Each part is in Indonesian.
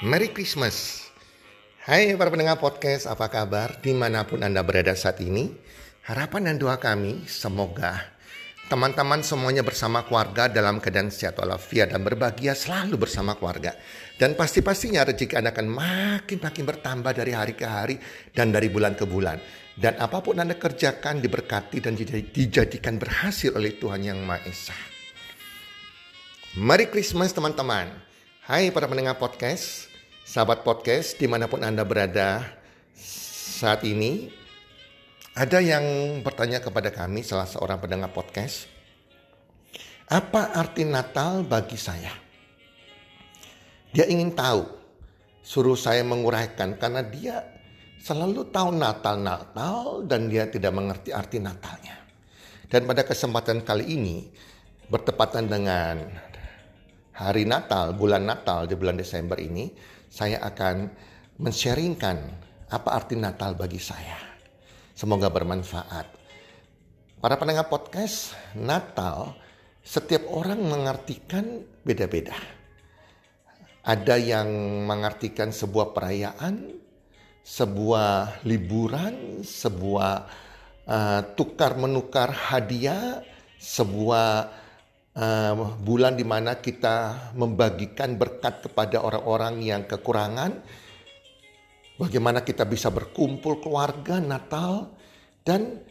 Merry Christmas. Hai para pendengar podcast, apa kabar? Di mana pun Anda berada saat ini, harapan dan doa kami semoga teman-teman semuanya bersama keluarga dalam keadaan sehat walafiat dan berbahagia selalu bersama keluarga. Dan pasti-pastinya rezeki Anda akan makin-makin bertambah dari hari ke hari dan dari bulan ke bulan. Dan apa pun Anda kerjakan diberkati dan dijadikan berhasil oleh Tuhan Yang Maha Esa. Merry Christmas teman-teman. Hai para pendengar podcast, sahabat podcast di mana pun Anda berada saat ini. Ada yang bertanya kepada kami, salah seorang pendengar podcast, apa arti Natal bagi saya? Dia ingin tahu, suruh saya menguraikan karena dia selalu tahu Natal-Natal dan dia tidak mengerti arti Natalnya. Dan pada kesempatan kali ini, bertepatan dengan hari Natal, bulan Natal di bulan Desember ini, saya akan men-sharingkan apa arti Natal bagi saya. Semoga bermanfaat. Para pendengar podcast, Natal setiap orang mengartikan beda-beda. Ada yang mengartikan sebuah perayaan, sebuah liburan, sebuah uh, tukar menukar hadiah, sebuah uh, bulan di mana kita membagikan berkat kepada orang-orang yang kekurangan. Bagaimana kita bisa berkumpul keluarga Natal dan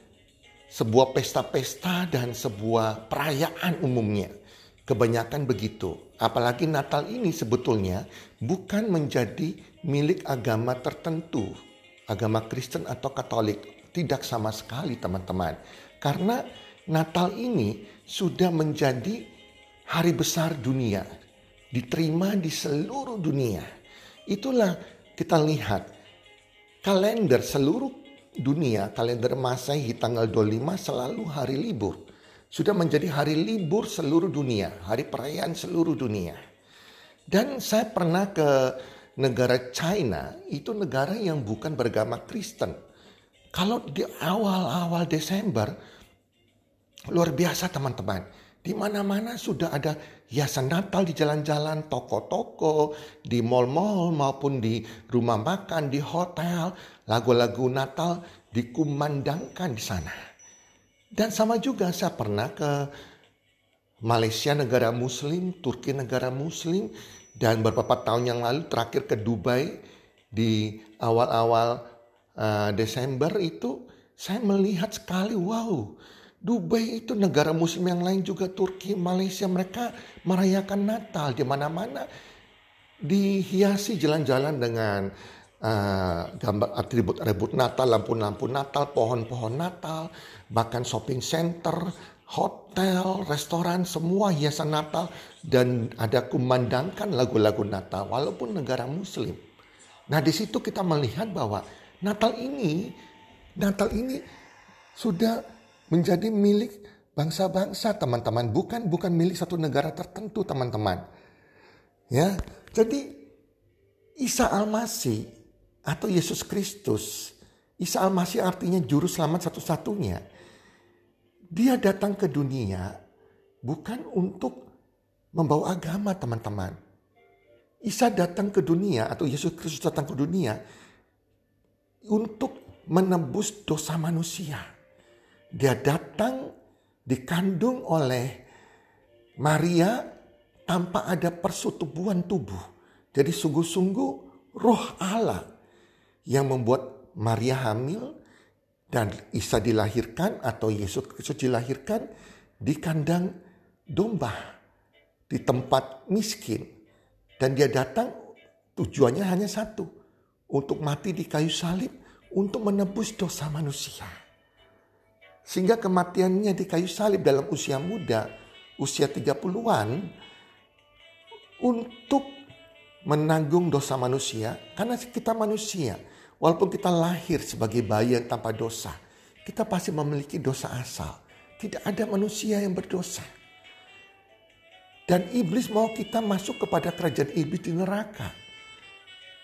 sebuah pesta-pesta dan sebuah perayaan umumnya. Kebanyakan begitu. Apalagi Natal ini sebetulnya bukan menjadi milik agama tertentu. Agama Kristen atau Katolik. Tidak sama sekali teman-teman. Karena Natal ini sudah menjadi hari besar dunia, diterima di seluruh dunia. Itulah kita lihat kalender seluruh dunia, kalender Masehi tanggal 25 selalu hari libur. Sudah menjadi hari libur seluruh dunia, hari perayaan seluruh dunia. Dan saya pernah ke negara China, itu negara yang bukan beragama Kristen. Kalau di awal-awal Desember, Luar biasa teman-teman. Di mana-mana sudah ada hiasan Natal di jalan-jalan, toko-toko, di mall-mall maupun di rumah makan, di hotel. Lagu-lagu Natal dikumandangkan di sana. Dan sama juga saya pernah ke Malaysia negara muslim, Turki negara muslim, dan beberapa tahun yang lalu terakhir ke Dubai di awal-awal uh, Desember itu saya melihat sekali wow Dubai itu negara muslim yang lain juga Turki, Malaysia mereka merayakan Natal di mana-mana dihiasi jalan-jalan dengan uh, gambar atribut-atribut Natal, lampu-lampu Natal, pohon-pohon Natal, bahkan shopping center, hotel, restoran, semua hiasan Natal dan ada kumandangkan lagu-lagu Natal walaupun negara muslim. Nah, di situ kita melihat bahwa Natal ini Natal ini sudah menjadi milik bangsa-bangsa teman-teman, bukan bukan milik satu negara tertentu teman-teman. Ya, jadi Isa Al-Masih atau Yesus Kristus, Isa Al-Masih artinya juru selamat satu-satunya. Dia datang ke dunia bukan untuk membawa agama teman-teman. Isa datang ke dunia atau Yesus Kristus datang ke dunia untuk menebus dosa manusia dia datang dikandung oleh Maria tanpa ada persetubuhan tubuh. Jadi sungguh-sungguh roh Allah yang membuat Maria hamil dan Isa dilahirkan atau Yesus Kristus dilahirkan di kandang domba di tempat miskin dan dia datang tujuannya hanya satu untuk mati di kayu salib untuk menebus dosa manusia. Sehingga kematiannya di kayu salib dalam usia muda, usia 30-an, untuk menanggung dosa manusia. Karena kita manusia, walaupun kita lahir sebagai bayi yang tanpa dosa, kita pasti memiliki dosa asal. Tidak ada manusia yang berdosa. Dan iblis mau kita masuk kepada kerajaan iblis di neraka.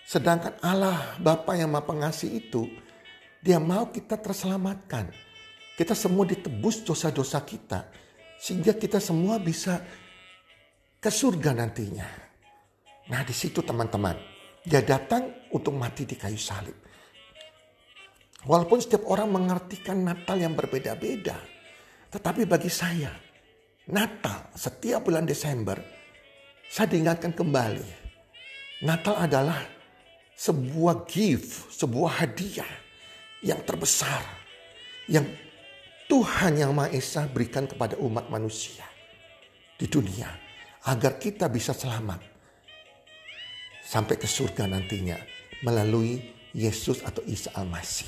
Sedangkan Allah Bapa yang Maha Pengasih itu, dia mau kita terselamatkan kita semua ditebus dosa-dosa kita. Sehingga kita semua bisa ke surga nantinya. Nah di situ teman-teman. Dia datang untuk mati di kayu salib. Walaupun setiap orang mengartikan Natal yang berbeda-beda. Tetapi bagi saya, Natal setiap bulan Desember, saya diingatkan kembali. Natal adalah sebuah gift, sebuah hadiah yang terbesar. Yang Tuhan yang Maha Esa berikan kepada umat manusia di dunia. Agar kita bisa selamat sampai ke surga nantinya melalui Yesus atau Isa Al-Masih.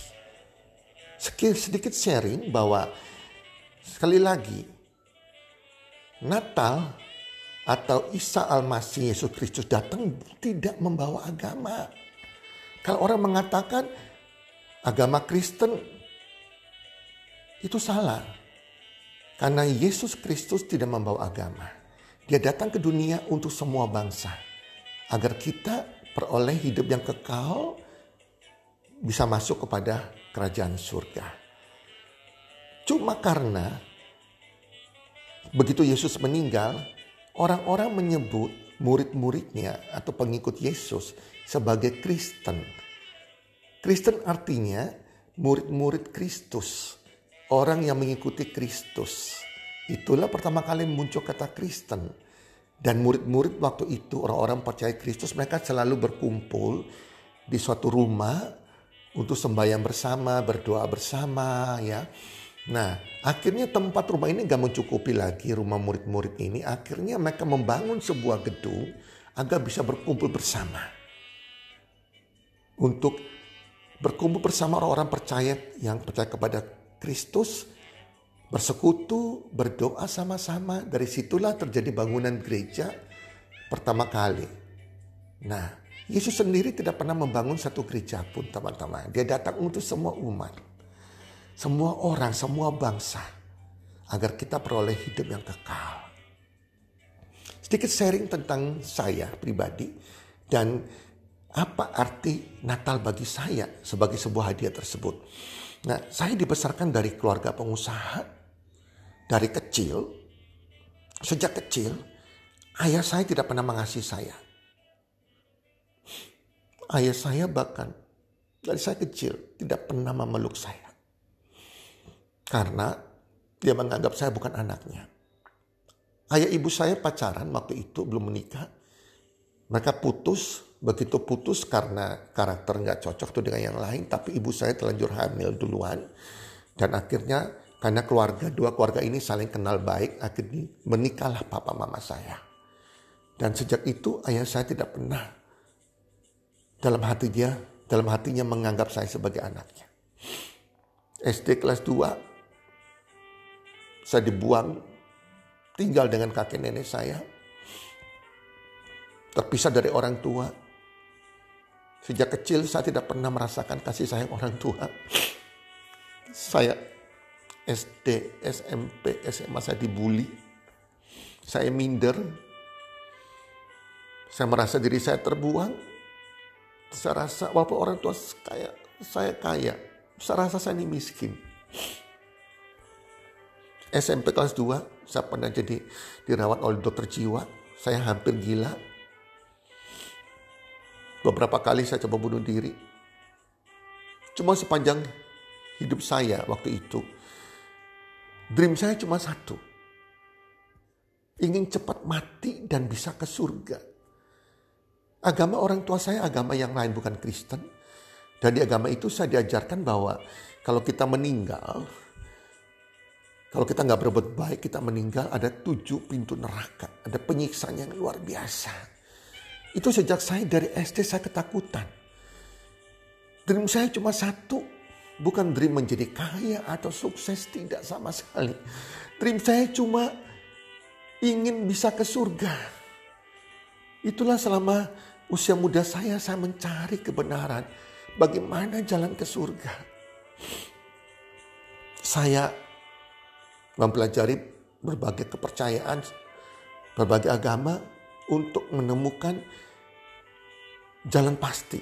Sedikit sharing bahwa sekali lagi Natal atau Isa Al-Masih Yesus Kristus datang tidak membawa agama. Kalau orang mengatakan agama Kristen itu salah. Karena Yesus Kristus tidak membawa agama. Dia datang ke dunia untuk semua bangsa. Agar kita peroleh hidup yang kekal bisa masuk kepada kerajaan surga. Cuma karena begitu Yesus meninggal, orang-orang menyebut murid-muridnya atau pengikut Yesus sebagai Kristen. Kristen artinya murid-murid Kristus, orang yang mengikuti Kristus. Itulah pertama kali muncul kata Kristen. Dan murid-murid waktu itu orang-orang percaya Kristus mereka selalu berkumpul di suatu rumah untuk sembahyang bersama, berdoa bersama ya. Nah, akhirnya tempat rumah ini gak mencukupi lagi rumah murid-murid ini. Akhirnya mereka membangun sebuah gedung agar bisa berkumpul bersama. Untuk berkumpul bersama orang-orang percaya yang percaya kepada Kristus, bersekutu, berdoa sama-sama. Dari situlah terjadi bangunan gereja pertama kali. Nah, Yesus sendiri tidak pernah membangun satu gereja pun teman-teman. Dia datang untuk semua umat semua orang, semua bangsa, agar kita peroleh hidup yang kekal. Sedikit sharing tentang saya pribadi dan apa arti Natal bagi saya sebagai sebuah hadiah tersebut. Nah, saya dibesarkan dari keluarga pengusaha dari kecil. Sejak kecil, ayah saya tidak pernah mengasihi saya. Ayah saya bahkan dari saya kecil tidak pernah memeluk saya. Karena dia menganggap saya bukan anaknya. Ayah ibu saya pacaran waktu itu belum menikah. Mereka putus, begitu putus karena karakter nggak cocok tuh dengan yang lain. Tapi ibu saya terlanjur hamil duluan. Dan akhirnya karena keluarga, dua keluarga ini saling kenal baik, akhirnya menikahlah papa mama saya. Dan sejak itu ayah saya tidak pernah dalam hati dalam hatinya menganggap saya sebagai anaknya. SD kelas 2 saya dibuang, tinggal dengan kakek nenek saya. Terpisah dari orang tua. Sejak kecil saya tidak pernah merasakan kasih sayang orang tua. Saya SD, SMP, SMA saya dibully. Saya minder. Saya merasa diri saya terbuang. Saya rasa walaupun orang tua kaya, saya kaya. Saya rasa saya ini miskin. SMP kelas 2 saya pernah jadi dirawat oleh dokter jiwa. Saya hampir gila. Beberapa kali saya coba bunuh diri. Cuma sepanjang hidup saya waktu itu. Dream saya cuma satu. Ingin cepat mati dan bisa ke surga. Agama orang tua saya agama yang lain bukan Kristen. Dan di agama itu saya diajarkan bahwa kalau kita meninggal, kalau kita nggak berbuat baik, kita meninggal, ada tujuh pintu neraka. Ada penyiksaan yang luar biasa. Itu sejak saya dari SD saya ketakutan. Dream saya cuma satu. Bukan dream menjadi kaya atau sukses, tidak sama sekali. Dream saya cuma ingin bisa ke surga. Itulah selama usia muda saya, saya mencari kebenaran. Bagaimana jalan ke surga. Saya mempelajari berbagai kepercayaan, berbagai agama untuk menemukan jalan pasti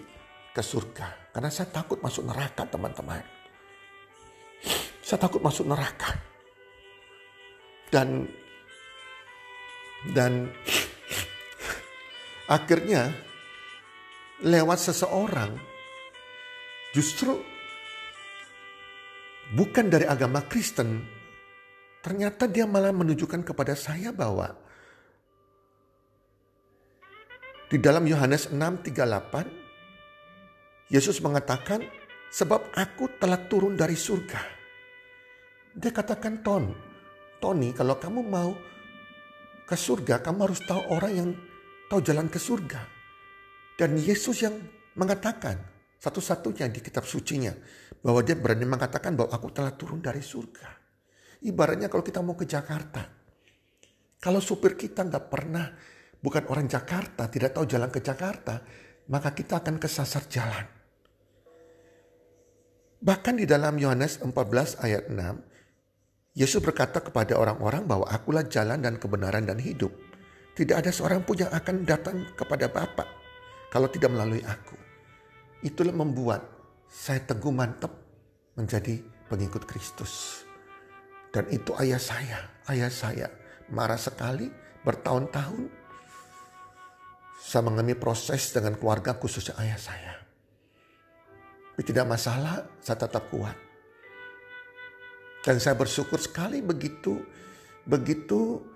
ke surga. Karena saya takut masuk neraka teman-teman. Saya takut masuk neraka. Dan dan akhirnya lewat seseorang justru bukan dari agama Kristen, ternyata dia malah menunjukkan kepada saya bahwa di dalam Yohanes 6:38 Yesus mengatakan sebab aku telah turun dari surga. Dia katakan Ton, Tony kalau kamu mau ke surga kamu harus tahu orang yang tahu jalan ke surga. Dan Yesus yang mengatakan satu-satunya di kitab sucinya bahwa dia berani mengatakan bahwa aku telah turun dari surga. Ibaratnya kalau kita mau ke Jakarta. Kalau supir kita nggak pernah bukan orang Jakarta, tidak tahu jalan ke Jakarta, maka kita akan kesasar jalan. Bahkan di dalam Yohanes 14 ayat 6, Yesus berkata kepada orang-orang bahwa akulah jalan dan kebenaran dan hidup. Tidak ada seorang pun yang akan datang kepada Bapa kalau tidak melalui aku. Itulah membuat saya teguh mantap menjadi pengikut Kristus. Dan itu ayah saya, ayah saya marah sekali bertahun-tahun. Saya mengalami proses dengan keluarga khususnya ayah saya. Tapi tidak masalah, saya tetap kuat. Dan saya bersyukur sekali begitu, begitu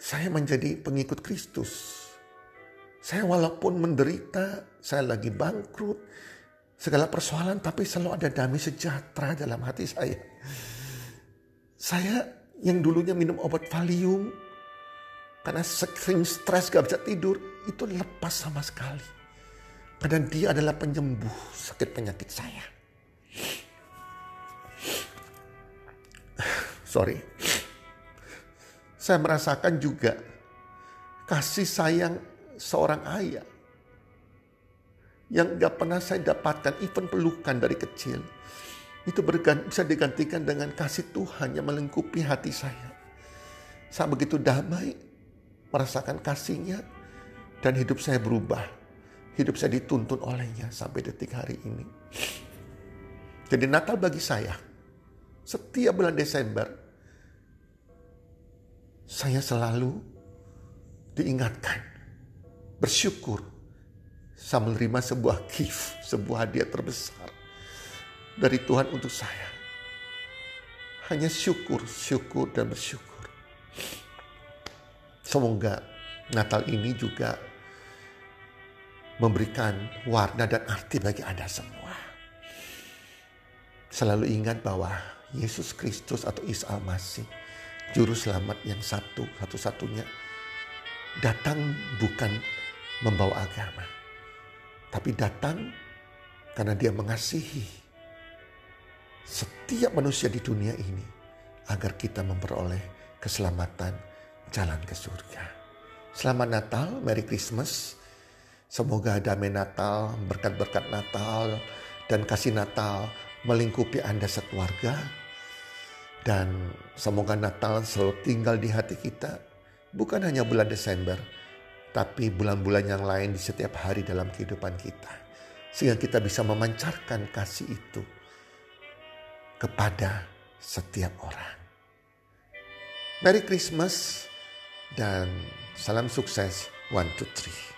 saya menjadi pengikut Kristus. Saya walaupun menderita, saya lagi bangkrut, segala persoalan, tapi selalu ada damai sejahtera dalam hati saya. Saya yang dulunya minum obat Valium, karena sering stres gak bisa tidur, itu lepas sama sekali. Karena dia adalah penyembuh sakit penyakit saya. Sorry. Saya merasakan juga kasih sayang seorang ayah yang gak pernah saya dapatkan, even pelukan dari kecil. Itu bisa digantikan dengan kasih Tuhan yang melengkapi hati saya. Saya begitu damai, merasakan kasihnya, dan hidup saya berubah. Hidup saya dituntun olehnya sampai detik hari ini. Jadi Natal bagi saya, setiap bulan Desember, saya selalu diingatkan, bersyukur saya menerima sebuah gift, sebuah hadiah terbesar dari Tuhan untuk saya. Hanya syukur, syukur dan bersyukur. Semoga Natal ini juga memberikan warna dan arti bagi Anda semua. Selalu ingat bahwa Yesus Kristus atau Isa Al-Masih, Juru Selamat yang satu, satu-satunya, datang bukan membawa agama tapi datang karena dia mengasihi setiap manusia di dunia ini agar kita memperoleh keselamatan jalan ke surga. Selamat Natal, Merry Christmas. Semoga damai Natal, berkat-berkat Natal, dan kasih Natal melingkupi Anda sekeluarga. Dan semoga Natal selalu tinggal di hati kita. Bukan hanya bulan Desember, tapi bulan-bulan yang lain di setiap hari dalam kehidupan kita. Sehingga kita bisa memancarkan kasih itu kepada setiap orang. Merry Christmas dan salam sukses. One, two, three.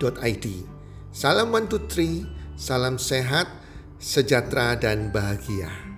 www.salambantu3.id. Salam Bantu Tri, salam sehat, sejahtera dan bahagia.